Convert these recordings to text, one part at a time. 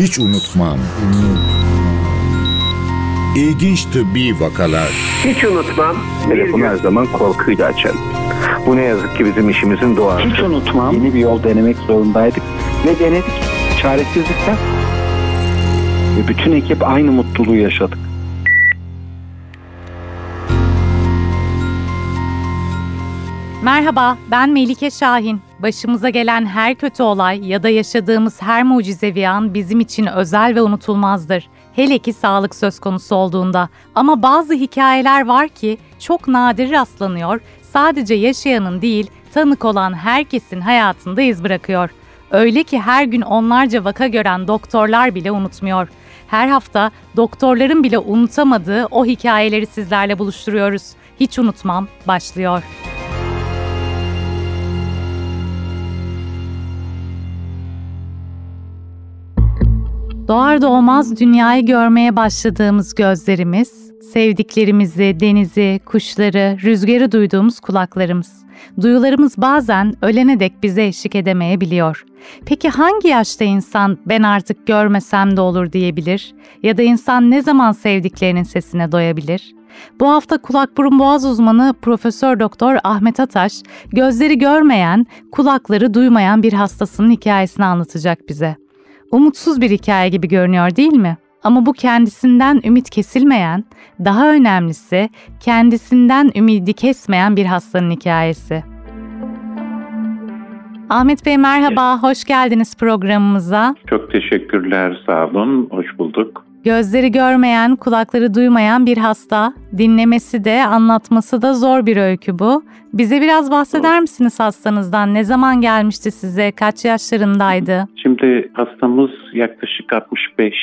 Hiç unutmam. İlginç tıbbi vakalar. Hiç unutmam. Telefonu her zaman korkuyla açarım. Bu ne yazık ki bizim işimizin doğası. Hiç unutmam. Yeni bir yol denemek zorundaydık. Ve denedik. Çaresizlikten. Ve bütün ekip aynı mutluluğu yaşadık. Merhaba, ben Melike Şahin. Başımıza gelen her kötü olay ya da yaşadığımız her mucizevi an bizim için özel ve unutulmazdır. Hele ki sağlık söz konusu olduğunda. Ama bazı hikayeler var ki çok nadir rastlanıyor, sadece yaşayanın değil, tanık olan herkesin hayatında iz bırakıyor. Öyle ki her gün onlarca vaka gören doktorlar bile unutmuyor. Her hafta doktorların bile unutamadığı o hikayeleri sizlerle buluşturuyoruz. Hiç unutmam başlıyor. Doğar doğmaz dünyayı görmeye başladığımız gözlerimiz, sevdiklerimizi, denizi, kuşları, rüzgarı duyduğumuz kulaklarımız. Duyularımız bazen ölene dek bize eşlik edemeyebiliyor. Peki hangi yaşta insan ben artık görmesem de olur diyebilir? Ya da insan ne zaman sevdiklerinin sesine doyabilir? Bu hafta kulak burun boğaz uzmanı Profesör Doktor Ahmet Ataş, gözleri görmeyen, kulakları duymayan bir hastasının hikayesini anlatacak bize. Umutsuz bir hikaye gibi görünüyor değil mi? Ama bu kendisinden ümit kesilmeyen, daha önemlisi kendisinden ümidi kesmeyen bir hastanın hikayesi. Ahmet Bey merhaba, hoş geldiniz programımıza. Çok teşekkürler, sağ olun, hoş bulduk. Gözleri görmeyen, kulakları duymayan bir hasta. Dinlemesi de, anlatması da zor bir öykü bu. Bize biraz bahseder misiniz hastanızdan? Ne zaman gelmişti size? Kaç yaşlarındaydı? Şimdi hastamız yaklaşık 65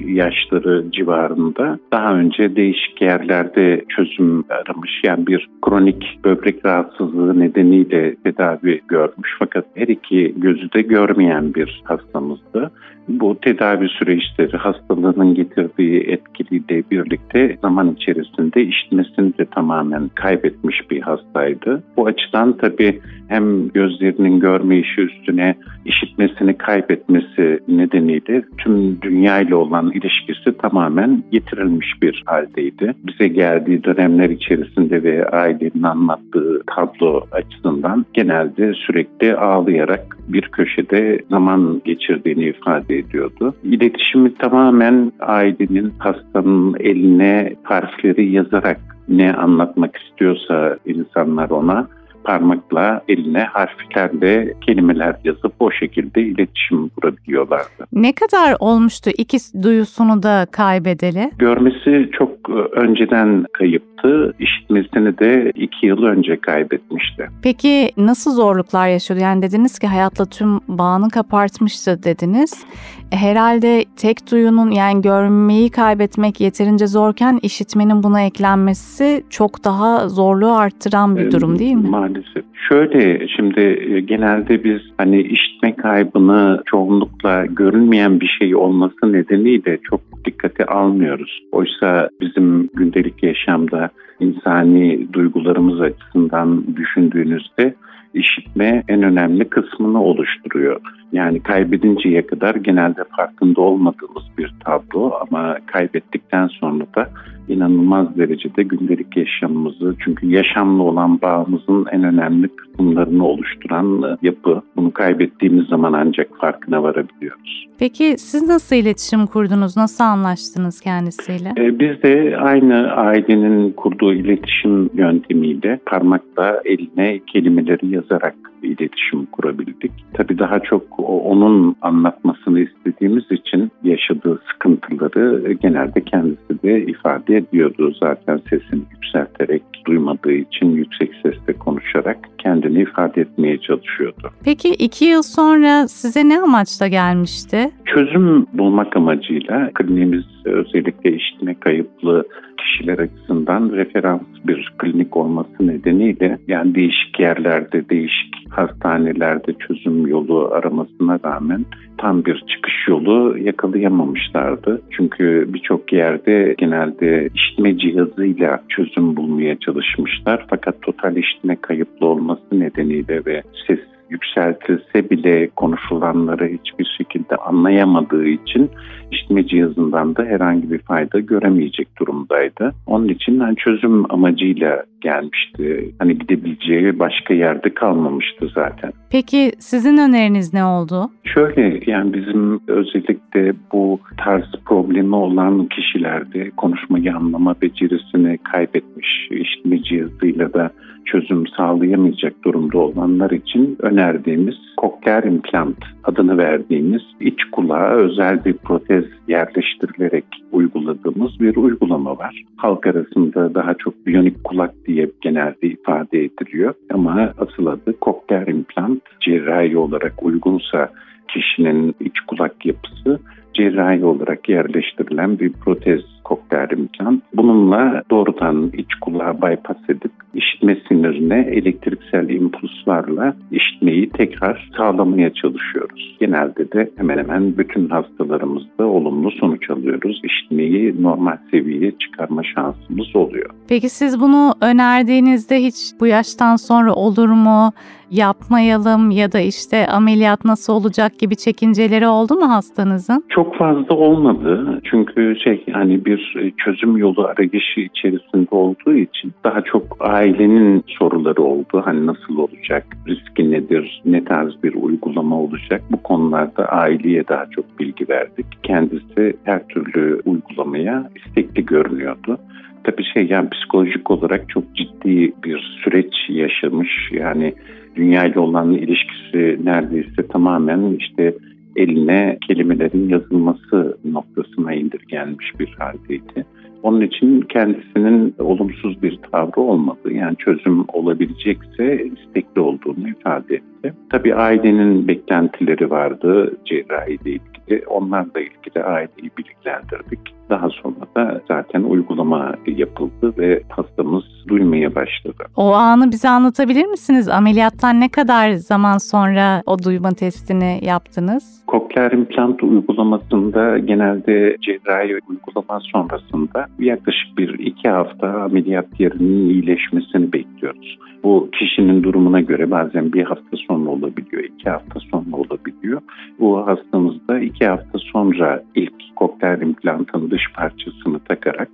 yaşları civarında. Daha önce değişik yerlerde çözüm aramış. Yani bir kronik böbrek rahatsızlığı nedeniyle tedavi görmüş. Fakat her iki gözü de görmeyen bir hastamızdı. Bu tedavi süreçleri hastalığının getirdiği etkiliyle birlikte zaman içerisinde işitmesini de tamamen kaybetmiş bir hastaydı. Bu açıdan tabii hem gözlerinin görmeyişi üstüne işitmesini kaybetmesi nedeniyle tüm dünya ile olan ilişkisi tamamen getirilmiş bir haldeydi. Bize geldiği dönemler içerisinde ve ailenin anlattığı tablo açısından genelde sürekli ağlayarak bir köşede zaman geçirdiğini ifade ediyordu. İletişimi tamamen ailenin hastanın eline harfleri yazarak ne anlatmak istiyorsa insanlar ona parmakla eline harflerle kelimeler yazıp o şekilde iletişim kurabiliyorlardı. Ne kadar olmuştu iki duyusunu da kaybedeli? Görmesi çok önceden kayıptı. İşitmesini de iki yıl önce kaybetmişti. Peki nasıl zorluklar yaşıyordu? Yani dediniz ki hayatla tüm bağını kapartmıştı dediniz. Herhalde tek duyunun yani görmeyi kaybetmek yeterince zorken işitmenin buna eklenmesi çok daha zorluğu arttıran bir durum değil mi? Maalesef. Şöyle şimdi genelde biz hani işitme kaybını çoğunlukla görünmeyen bir şey olması nedeniyle çok dikkate almıyoruz. Oysa bizim gündelik yaşamda insani duygularımız açısından düşündüğünüzde işitme en önemli kısmını oluşturuyor. Yani kaybedinceye kadar genelde farkında olmadığımız bir tablo ama kaybettikten sonra da inanılmaz derecede gündelik yaşamımızı çünkü yaşamlı olan bağımızın en önemli kısımlarını oluşturan yapı. Bunu kaybettiğimiz zaman ancak farkına varabiliyoruz. Peki siz nasıl iletişim kurdunuz? Nasıl anlaştınız kendisiyle? Ee, biz de aynı ailenin kurduğu iletişim yöntemiyle parmakla eline kelimeleri yazarak iletişim kurabildik. Tabii daha çok onun anlatmasını istediğimiz için yaşadığı sıkıntıları genelde kendisi de ifade ediyordu. Zaten sesini yükselterek duymadığı için yüksek sesle konuşarak kendini ifade etmeye çalışıyordu. Peki iki yıl sonra size ne amaçla gelmişti? Çözüm bulmak amacıyla kliniğimiz özellikle işitme kayıplı kişiler açısından referans bir klinik olması nedeniyle yani değişik yerlerde, değişik hastanelerde çözüm yolu aramasına rağmen tam bir çıkış yolu yakalayamamışlardı. Çünkü birçok yerde genelde işitme cihazıyla çözüm bulmaya çalışmışlar. Fakat total işitme kayıplı olması nedeniyle ve ses yükseltilse bile konuşulanları hiçbir şekilde anlayamadığı için işitme cihazından da herhangi bir fayda göremeyecek durumdaydı. Onun için hani çözüm amacıyla gelmişti. Hani gidebileceği başka yerde kalmamıştı zaten. Peki sizin öneriniz ne oldu? Şöyle yani bizim özellikle bu tarz problemi olan kişilerde konuşmayı anlama becerisini kaybetmiş, işitme cihazıyla da çözüm sağlayamayacak durumda olanlar için önerdiğimiz kokleer implant adını verdiğimiz iç kulağa özel bir protez yerleştirilerek uyguladığımız bir uygulama var. Halk arasında daha çok biyonik kulak diye genelde ifade ediliyor ama asıl adı kokleer implant cerrahi olarak uygunsa kişinin iç kulak yapısı cerrahi olarak yerleştirilen bir protez kokleer implant. Bununla doğrudan iç kulağı bypass edip işitme sinirine elektriksel impulslarla işitmeyi tekrar sağlamaya çalışıyoruz. Genelde de hemen hemen bütün hastalarımızda olumlu sonuç alıyoruz. İşitmeyi normal seviyeye çıkarma şansımız oluyor. Peki siz bunu önerdiğinizde hiç bu yaştan sonra olur mu, yapmayalım ya da işte ameliyat nasıl olacak gibi çekinceleri oldu mu hastanızın? Çok fazla olmadı. Çünkü şey hani bir çözüm yolu arayışı içerisinde olduğu için daha çok ailenin soruları oldu. Hani nasıl olacak, riski nedir, ne tarz bir uygulama olacak? Bu konularda aileye daha çok bilgi verdik. Kendisi her türlü uygulamaya istekli görünüyordu tabii şey yani psikolojik olarak çok ciddi bir süreç yaşamış. Yani dünyayla olan ilişkisi neredeyse tamamen işte eline kelimelerin yazılması noktasına indirgenmiş bir haldeydi. Onun için kendisinin olumsuz bir tavrı olmadı. Yani çözüm olabilecekse istekli olduğunu ifade etti. Tabii ailenin beklentileri vardı cerrahiyle ilgili. Onlarla ilgili aileyi bilgilendirdik. Daha sonra da zaten uygulama yapıldı ve hastamız duymaya başladı. O anı bize anlatabilir misiniz? Ameliyattan ne kadar zaman sonra o duyma testini yaptınız? Kokleer implant uygulamasında genelde cerrahi uygulama sonrasında yaklaşık bir iki hafta ameliyat yerinin iyileşmesini bekliyoruz. Bu kişinin durumuna göre bazen bir hafta sonra olabiliyor, iki hafta sonra olabiliyor. Bu hastamızda iki hafta sonra ilk kokleer implantın dış parçasını takarak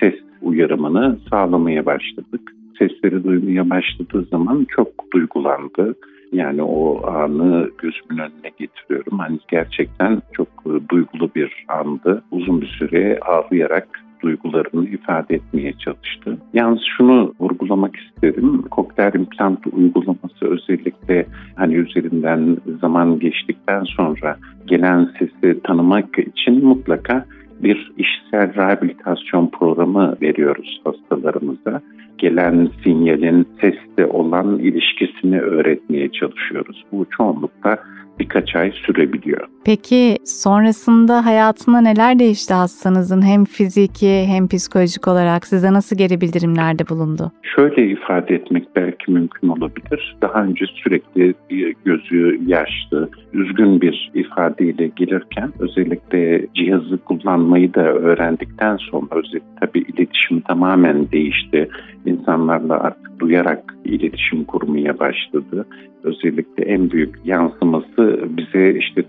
ses uyarımını sağlamaya başladık. Sesleri duymaya başladığı zaman çok duygulandı. Yani o anı gözümün önüne getiriyorum. Hani gerçekten çok duygulu bir andı. Uzun bir süre ağlayarak duygularını ifade etmeye çalıştı. Yalnız şunu vurgulamak isterim. Kokleer implant uygulaması özellikle hani üzerinden zaman geçtikten sonra gelen sesi tanımak için mutlaka bir işsel rehabilitasyon programı veriyoruz hastalarımıza. Gelen sinyalin sesle olan ilişkisini öğretmeye çalışıyoruz. Bu çoğunlukla birkaç ay sürebiliyor. Peki sonrasında hayatında neler değişti hastanızın hem fiziki hem psikolojik olarak size nasıl geri bildirimlerde bulundu? Şöyle ifade etmek belki mümkün olabilir. Daha önce sürekli gözü yaşlı, üzgün bir ifadeyle gelirken özellikle cihazı kullanmayı da öğrendikten sonra özellikle tabii iletişim tamamen değişti. İnsanlarla artık duyarak iletişim kurmaya başladı. Özellikle en büyük yansıması bize işte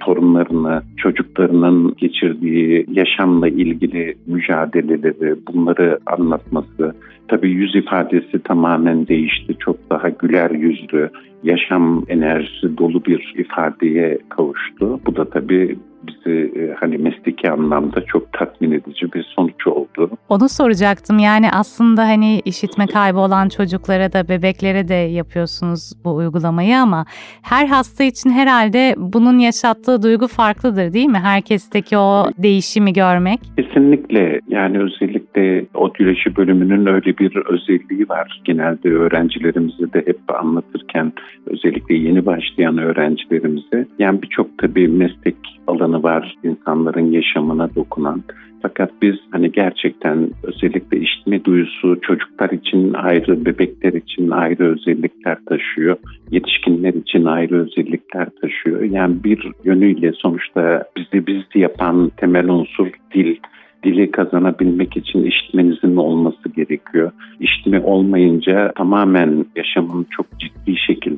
torunlarını, çocuklarının geçirdiği yaşamla ilgili mücadeleleri, bunları anlatması. Tabii yüz ifadesi tamamen değişti. Çok daha güler yüzlü, yaşam enerjisi dolu bir ifadeye kavuştu. Bu da tabii bizi e, hani mesleki anlamda çok tatmin edici bir sonuç oldu. Onu soracaktım. Yani aslında hani işitme kaybı olan çocuklara da bebeklere de yapıyorsunuz bu uygulamayı ama her hasta için herhalde bunun yaşattığı duygu farklıdır değil mi? Herkesteki o değişimi görmek. Kesinlikle. Yani özellikle odyoloji bölümünün öyle bir özelliği var. Genelde öğrencilerimize de hep anlatırken özellikle yeni başlayan öğrencilerimize yani birçok tabii meslek alanı var insanların yaşamına dokunan. Fakat biz hani gerçekten özellikle işitme duyusu çocuklar için ayrı, bebekler için ayrı özellikler taşıyor. Yetişkinler için ayrı özellikler taşıyor. Yani bir yönüyle sonuçta bizi biz yapan temel unsur dil dili kazanabilmek için işitmenizin olması gerekiyor. İşitme olmayınca tamamen yaşamın çok ciddi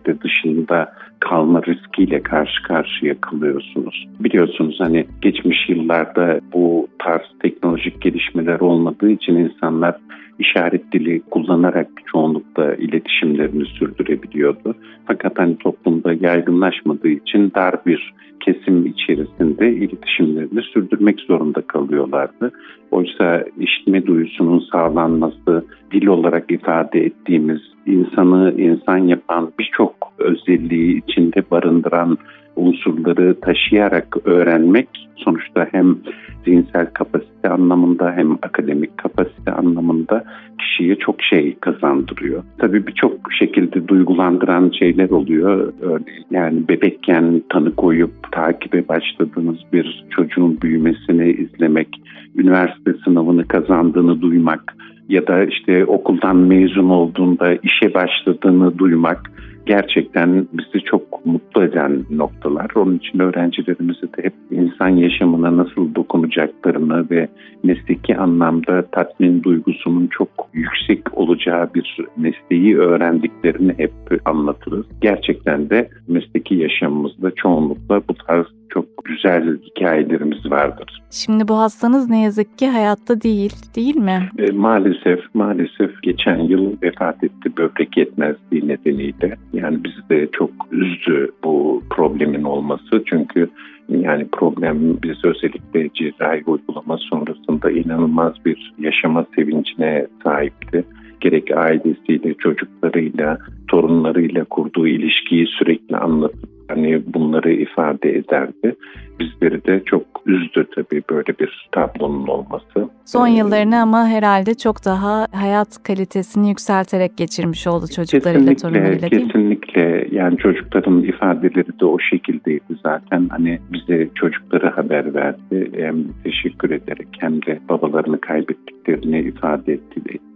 şekilde dışında kalma riskiyle karşı karşıya kalıyorsunuz. Biliyorsunuz hani geçmiş yıllarda bu tarz teknolojik gelişmeler olmadığı için insanlar işaret dili kullanarak çoğunlukla iletişimlerini sürdürebiliyordu. Fakat hani toplumda yaygınlaşmadığı için dar bir kesim içerisinde iletişimlerini sürdürmek zorunda kalıyorlardı. Oysa işitme duyusunun sağlanması, dil olarak ifade ettiğimiz insanı insan yapan birçok özelliği içinde barındıran unsurları taşıyarak öğrenmek sonuçta hem zihinsel kapasite anlamında hem akademik kapasite anlamında kişiye çok şey kazandırıyor. Tabii birçok şekilde duygulandıran şeyler oluyor. Örneğin yani bebekken tanı koyup takibe başladığınız bir çocuğun büyümesini izlemek, üniversite sınavını kazandığını duymak ya da işte okuldan mezun olduğunda işe başladığını duymak gerçekten bizi çok mutlu eden noktalar. Onun için öğrencilerimize de hep insan yaşamına nasıl dokunacaklarını ve mesleki anlamda tatmin duygusunun çok yüksek olacağı bir mesleği öğrendiklerini hep anlatırız. Gerçekten de mesleki yaşamımızda çoğunlukla bu tarz çok güzel hikayelerimiz vardır. Şimdi bu hastanız ne yazık ki hayatta değil, değil mi? E, maalesef, maalesef geçen yıl vefat etti böbrek yetmezliği nedeniyle. Yani bizi de çok üzdü bu problemin olması. Çünkü yani problem biz özellikle cerrahi uygulama sonrasında inanılmaz bir yaşama sevincine sahipti. Gerek ailesiyle, çocuklarıyla, torunlarıyla kurduğu ilişkiyi sürekli anlatıp hani bunları ifade ederdi. Bizleri de çok üzdü tabii böyle bir tablonun olması. Son yıllarını ama herhalde çok daha hayat kalitesini yükselterek geçirmiş oldu çocuklarıyla, torunlarıyla değil mi? Kesinlikle yani çocukların ifadeleri de o şekildeydi zaten. Hani bize çocukları haber verdi. Hem teşekkür ederek hem de babalarını kaybettiklerini ifade ettiler.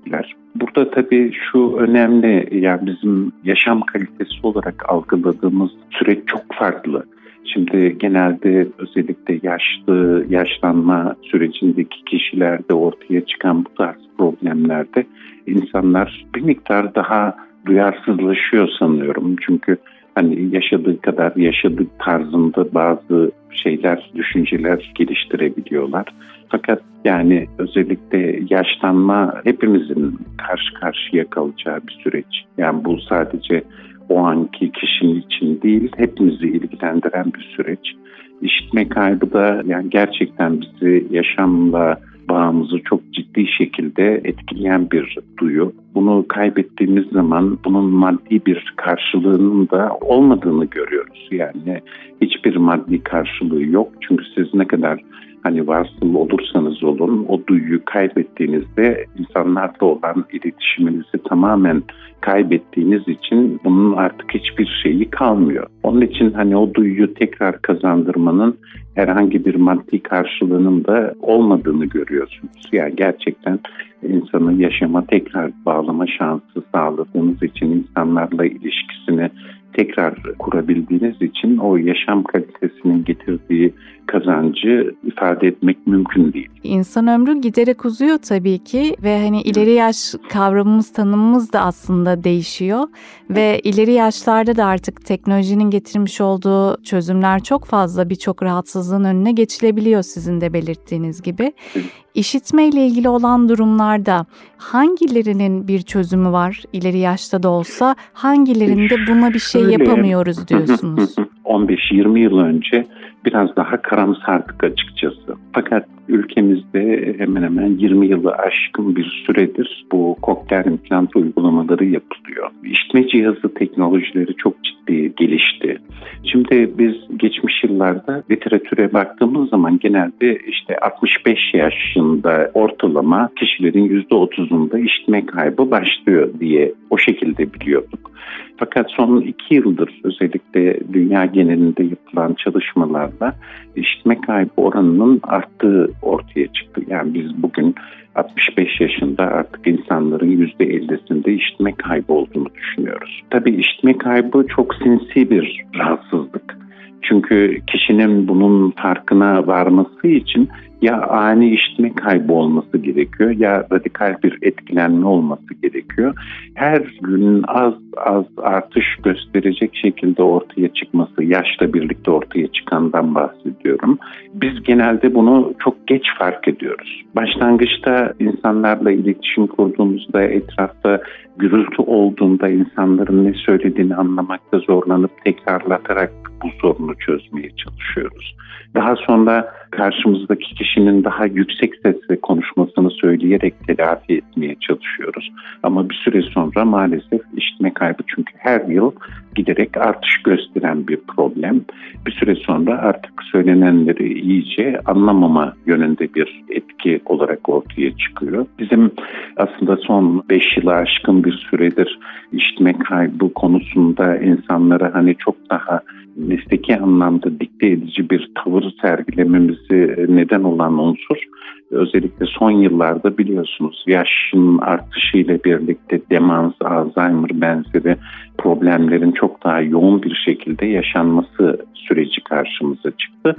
Burada tabii şu önemli yani bizim yaşam kalitesi olarak algıladığımız süreç çok farklı. Şimdi genelde özellikle yaşlı, yaşlanma sürecindeki kişilerde ortaya çıkan bu tarz problemlerde insanlar bir miktar daha duyarsızlaşıyor sanıyorum. Çünkü hani yaşadığı kadar yaşadık tarzında bazı şeyler, düşünceler geliştirebiliyorlar. Fakat yani özellikle yaşlanma hepimizin karşı karşıya kalacağı bir süreç. Yani bu sadece o anki kişinin için değil, hepimizi ilgilendiren bir süreç. İşitme kaybı da yani gerçekten bizi yaşamla bağımızı çok ciddi şekilde etkileyen bir duyu. Bunu kaybettiğimiz zaman bunun maddi bir karşılığının da olmadığını görüyoruz. Yani hiçbir maddi karşılığı yok. Çünkü siz ne kadar hani varsıl olursanız olun o duyuyu kaybettiğinizde insanlarla olan iletişiminizi tamamen kaybettiğiniz için bunun artık hiçbir şeyi kalmıyor. Onun için hani o duyuyu tekrar kazandırmanın herhangi bir maddi karşılığının da olmadığını görüyorsunuz. Yani gerçekten insanı yaşama tekrar bağlama şansı sağladığınız için insanlarla ilişkisini tekrar kurabildiğiniz için o yaşam kalitesinin getirdiği kazancı ifade etmek mümkün değil. İnsan ömrü giderek uzuyor tabii ki ve hani ileri yaş kavramımız tanımımız da aslında değişiyor ve ileri yaşlarda da artık teknolojinin getirmiş olduğu çözümler çok fazla birçok rahatsızlığın önüne geçilebiliyor sizin de belirttiğiniz gibi. İşitme ile ilgili olan durumlarda hangilerinin bir çözümü var ileri yaşta da olsa hangilerinde buna bir şey. Yapamıyoruz diyorsunuz? 15-20 yıl önce biraz daha karamsardık açıkçası. Fakat ülkemizde hemen hemen 20 yılı aşkın bir süredir bu kokteyl implant uygulamaları yapılıyor. İşitme cihazı teknolojileri çok ciddi gelişti. Şimdi biz geçmiş yıllarda literatüre baktığımız zaman genelde işte 65 yaşında ortalama kişilerin %30'unda işitme kaybı başlıyor diye o şekilde biliyorduk. Fakat son iki yıldır özellikle dünya genelinde yapılan çalışmalarla işitme kaybı oranının arttığı ortaya çıktı. Yani biz bugün 65 yaşında artık insanların %50'sinde işitme kaybı olduğunu düşünüyoruz. Tabii işitme kaybı çok sinsi bir rahatsızlık. Çünkü kişinin bunun farkına varması için ya ani işitme kaybı olması gerekiyor ya radikal bir etkilenme olması gerekiyor. Her gün az az artış gösterecek şekilde ortaya çıkması, yaşla birlikte ortaya çıkandan bahsediyorum. Biz genelde bunu çok geç fark ediyoruz. Başlangıçta insanlarla iletişim kurduğumuzda, etrafta gürültü olduğunda insanların ne söylediğini anlamakta zorlanıp tekrarlatarak bu sorunu çözmeye çalışıyoruz. Daha sonra karşımızdaki kişinin daha yüksek sesle konuşmasını söyleyerek telafi etmeye çalışıyoruz. Ama bir süre sonra maalesef işitme kaybı çünkü her yıl giderek artış gösteren bir problem. Bir süre sonra artık söylenenleri iyice anlamama yönünde bir etki olarak ortaya çıkıyor. Bizim aslında son 5 yıla aşkın bir süredir işitme kaybı konusunda insanlara hani çok daha mesleki anlamda dikte edici bir tavır sergilememizi neden olan unsur özellikle son yıllarda biliyorsunuz yaşın artışıyla birlikte demans, Alzheimer benzeri problemlerin çok daha yoğun bir şekilde yaşanması süreci karşımıza çıktı.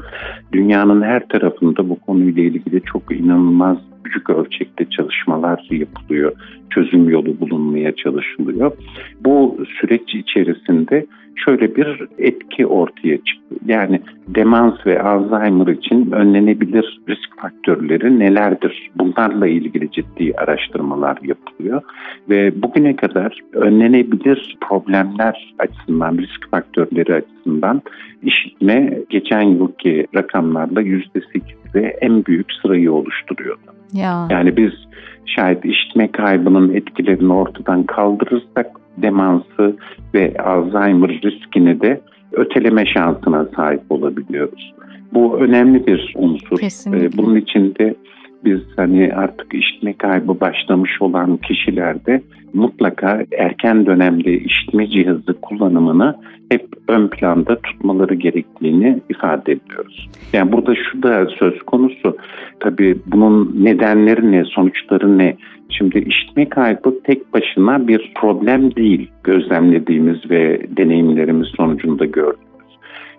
Dünyanın her tarafında bu konuyla ilgili çok inanılmaz büyük ölçekte çalışmalar yapılıyor. Çözüm yolu bulunmaya çalışılıyor. Bu süreç içerisinde şöyle bir etki ortaya çıktı. Yani demans ve Alzheimer için önlenebilir risk faktörleri nelerdir? Bunlarla ilgili ciddi araştırmalar yapılıyor ve bugüne kadar önlenebilir problemler açısından, risk faktörleri açısından işitme geçen yılki rakamlarla %8 ve en büyük sırayı oluşturuyordu. Ya. Yani biz şayet işitme kaybının etkilerini ortadan kaldırırsak demansı ve Alzheimer riskini de öteleme şansına sahip olabiliyoruz. Bu önemli bir unsur. Kesinlikle. Ee, bunun için de biz hani artık işitme kaybı başlamış olan kişilerde mutlaka erken dönemde işitme cihazı kullanımını hep ön planda tutmaları gerektiğini ifade ediyoruz. Yani burada şu da söz konusu. Tabii bunun nedenleri ne, sonuçları ne? Şimdi işitme kaybı tek başına bir problem değil gözlemlediğimiz ve deneyimlerimiz sonucunda gördüğümüz.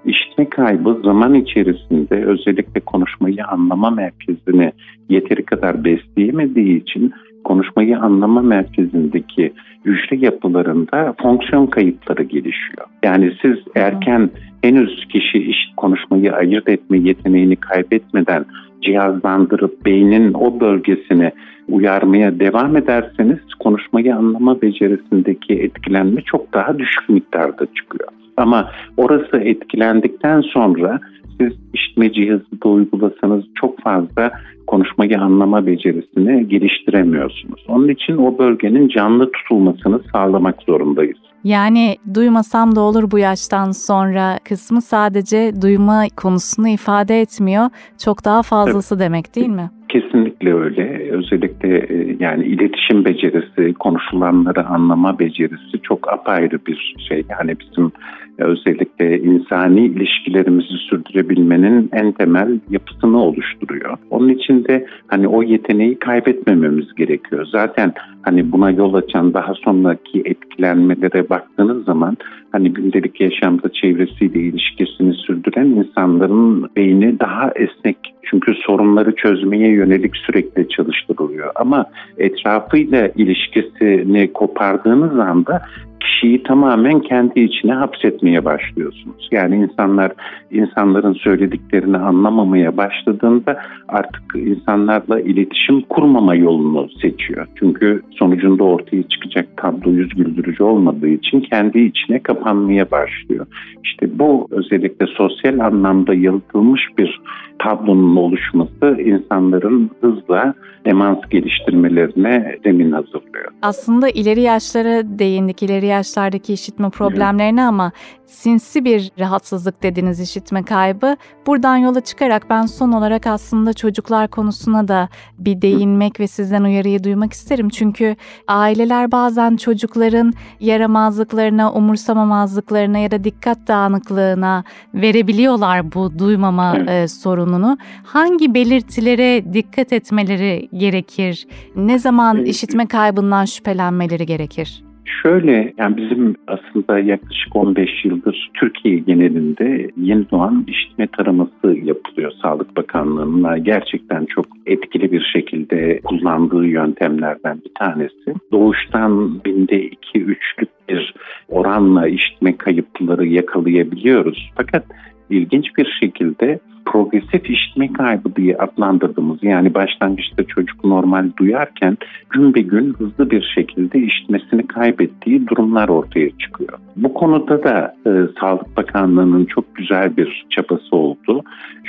İşitme kaybı zaman içerisinde özellikle konuşmayı anlama merkezini yeteri kadar besleyemediği için konuşmayı anlama merkezindeki hücre yapılarında fonksiyon kayıpları gelişiyor. Yani siz erken henüz kişi iş konuşmayı ayırt etme yeteneğini kaybetmeden cihazlandırıp beynin o bölgesini uyarmaya devam ederseniz konuşmayı anlama becerisindeki etkilenme çok daha düşük miktarda çıkıyor. Ama orası etkilendikten sonra siz işitme cihazı da uygulasanız çok fazla konuşmayı anlama becerisini geliştiremiyorsunuz. Onun için o bölgenin canlı tutulmasını sağlamak zorundayız. Yani duymasam da olur bu yaştan sonra kısmı sadece duyma konusunu ifade etmiyor. Çok daha fazlası evet. demek değil mi? Kesinlikle öyle. Özellikle yani iletişim becerisi, konuşulanları anlama becerisi çok apayrı bir şey. Yani bizim özellikle insani ilişkilerimizi sürdürebilmenin en temel yapısını oluşturuyor. Onun için de hani o yeteneği kaybetmememiz gerekiyor. Zaten hani buna yol açan daha sonraki etkilenmelere baktığınız zaman hani gündelik yaşamda çevresiyle ilişkisini sürdüren insanların beyni daha esnek çünkü sorunları çözmeye yönelik sürekli çalıştırılıyor. Ama etrafıyla ilişkisini kopardığınız anda kişiyi tamamen kendi içine hapsetmeye başlıyorsunuz. Yani insanlar insanların söylediklerini anlamamaya başladığında artık insanlarla iletişim kurmama yolunu seçiyor. Çünkü sonucunda ortaya çıkacak tablo yüz güldürücü olmadığı için kendi içine kapanmaya başlıyor. İşte bu özellikle sosyal anlamda yalıtılmış bir tablonun oluşması insanların hızla demans geliştirmelerine zemin hazırlıyor. Aslında ileri yaşlara değindik, ileri yaşlardaki işitme problemlerine evet. ama sinsi bir rahatsızlık dediniz işitme kaybı. Buradan yola çıkarak ben son olarak aslında çocuklar konusuna da bir değinmek ve sizden uyarıyı duymak isterim. Çünkü aileler bazen çocukların yaramazlıklarına, umursamamazlıklarına ya da dikkat dağınıklığına verebiliyorlar bu duymama evet. e, sorununu. Hangi belirtilere dikkat etmeleri gerekir? Ne zaman işitme kaybından şüphelenmeleri gerekir? Şöyle yani bizim aslında yaklaşık 15 yıldır Türkiye genelinde yeni doğan işitme taraması yapılıyor Sağlık Bakanlığı'nın. Gerçekten çok etkili bir şekilde kullandığı yöntemlerden bir tanesi. Doğuştan binde 2-3'lük bir oranla işitme kayıpları yakalayabiliyoruz. Fakat ilginç bir şekilde progresif işitme kaybı diye adlandırdığımız yani başlangıçta çocuk normal duyarken gün be gün hızlı bir şekilde işitmesini kaybettiği durumlar ortaya çıkıyor. Bu konuda da e, Sağlık Bakanlığı'nın çok güzel bir çabası oldu.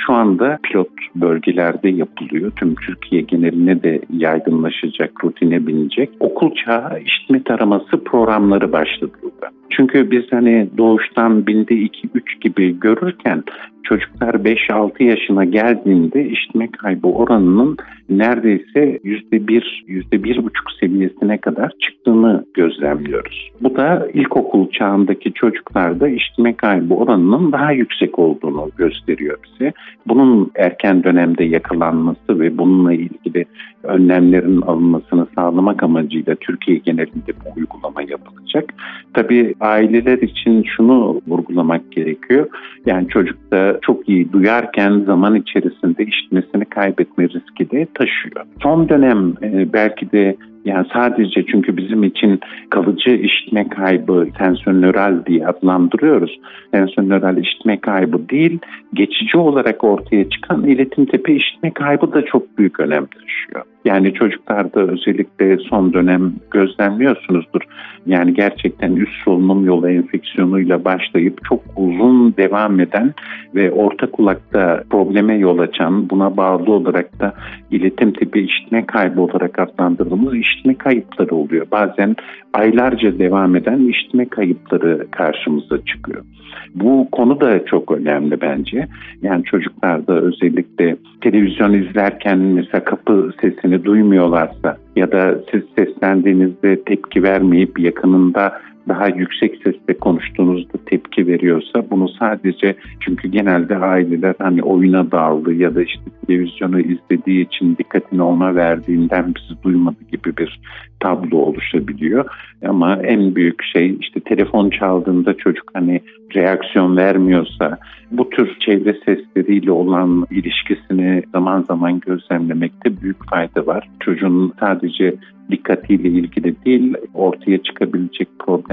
Şu anda pilot bölgelerde yapılıyor. Tüm Türkiye geneline de yaygınlaşacak, rutine binecek. Okul çağı işitme taraması programları başlatıldı. Çünkü biz hani doğuştan binde 2-3 gibi görürken çocuklar 5-6 yaşına geldiğinde işitme kaybı oranının neredeyse %1, %1,5 seviyesine kadar çıktığını gözlemliyoruz. Bu da ilkokul çağındaki çocuklarda işitme kaybı oranının daha yüksek olduğunu gösteriyor bize. Bunun erken dönemde yakalanması ve bununla ilgili önlemlerin alınmasını sağlamak amacıyla Türkiye genelinde bu uygulama yapılacak. Tabii aileler için şunu vurgulamak gerekiyor. Yani çocukta çok iyi duyarken zaman içerisinde işitmesini kaybetme riski de taşıyor. Son dönem e, belki de yani sadece çünkü bizim için kalıcı işitme kaybı sensonöral diye adlandırıyoruz. Sensonöral işitme kaybı değil, geçici olarak ortaya çıkan iletim tepe işitme kaybı da çok büyük önem taşıyor. Yani çocuklarda özellikle son dönem gözlemliyorsunuzdur. Yani gerçekten üst solunum yolu enfeksiyonuyla başlayıp çok uzun devam eden ve orta kulakta probleme yol açan buna bağlı olarak da iletim tipi işitme kaybı olarak adlandırdığımız işitme kayıpları oluyor. Bazen aylarca devam eden işitme kayıpları karşımıza çıkıyor. Bu konu da çok önemli bence. Yani çocuklarda özellikle televizyon izlerken mesela kapı sesini duymuyorlarsa ya da siz seslendiğinizde tepki vermeyip yakınında daha yüksek sesle konuştuğunuzda tepki veriyorsa bunu sadece çünkü genelde aileler hani oyuna daldı ya da işte televizyonu izlediği için dikkatini ona verdiğinden bizi duymadı gibi bir tablo oluşabiliyor. Ama en büyük şey işte telefon çaldığında çocuk hani reaksiyon vermiyorsa bu tür çevre sesleriyle olan ilişkisini zaman zaman gözlemlemekte büyük fayda var. Çocuğun sadece dikkatiyle ilgili değil, ortaya çıkabilecek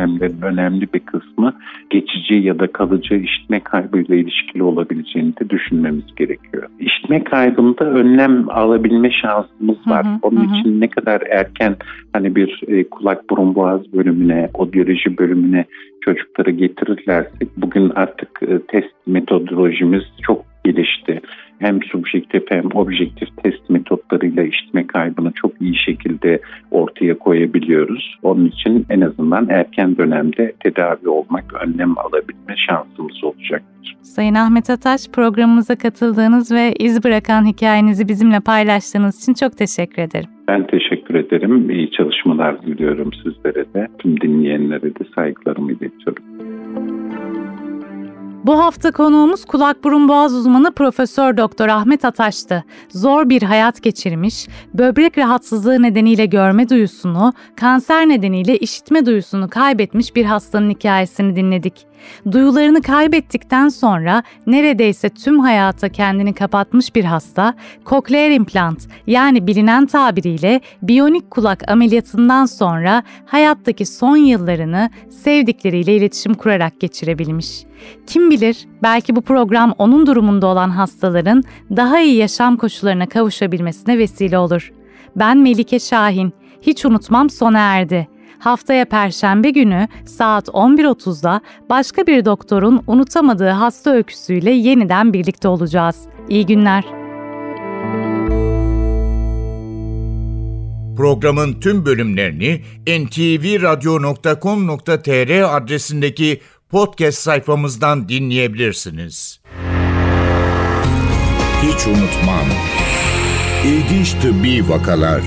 problemlerin önemli bir kısmı geçici ya da kalıcı işitme kaybıyla ilişkili olabileceğini de düşünmemiz gerekiyor. İşitme kaybında önlem alabilme şansımız var. Hı hı, Onun hı. için ne kadar erken hani bir e, kulak burun boğaz bölümüne, odyoloji bölümüne çocukları getirirlersek bugün artık e, test metodolojimiz çok gelişti. Hem subjektif hem objektif test metotlarıyla işitme kaybını çok iyi şekilde ortaya koyabiliyoruz. Onun için en azından erken dönemde tedavi olmak, önlem alabilme şansımız olacaktır. Sayın Ahmet Ataş programımıza katıldığınız ve iz bırakan hikayenizi bizimle paylaştığınız için çok teşekkür ederim. Ben teşekkür ederim. İyi çalışmalar diliyorum sizlere de. Tüm dinleyenlere de saygılarımı iletiyorum. Bu hafta konuğumuz kulak burun boğaz uzmanı Profesör Doktor Ahmet Ataş'tı. Zor bir hayat geçirmiş, böbrek rahatsızlığı nedeniyle görme duyusunu, kanser nedeniyle işitme duyusunu kaybetmiş bir hastanın hikayesini dinledik. Duyularını kaybettikten sonra neredeyse tüm hayata kendini kapatmış bir hasta, kokleer implant yani bilinen tabiriyle biyonik kulak ameliyatından sonra hayattaki son yıllarını sevdikleriyle iletişim kurarak geçirebilmiş. Kim bilir belki bu program onun durumunda olan hastaların daha iyi yaşam koşullarına kavuşabilmesine vesile olur. Ben Melike Şahin. Hiç unutmam sona erdi. Haftaya Perşembe günü saat 11.30'da başka bir doktorun unutamadığı hasta öyküsüyle yeniden birlikte olacağız. İyi günler. Programın tüm bölümlerini ntvradio.com.tr adresindeki podcast sayfamızdan dinleyebilirsiniz. Hiç unutmam. İlginç tıbbi vakalar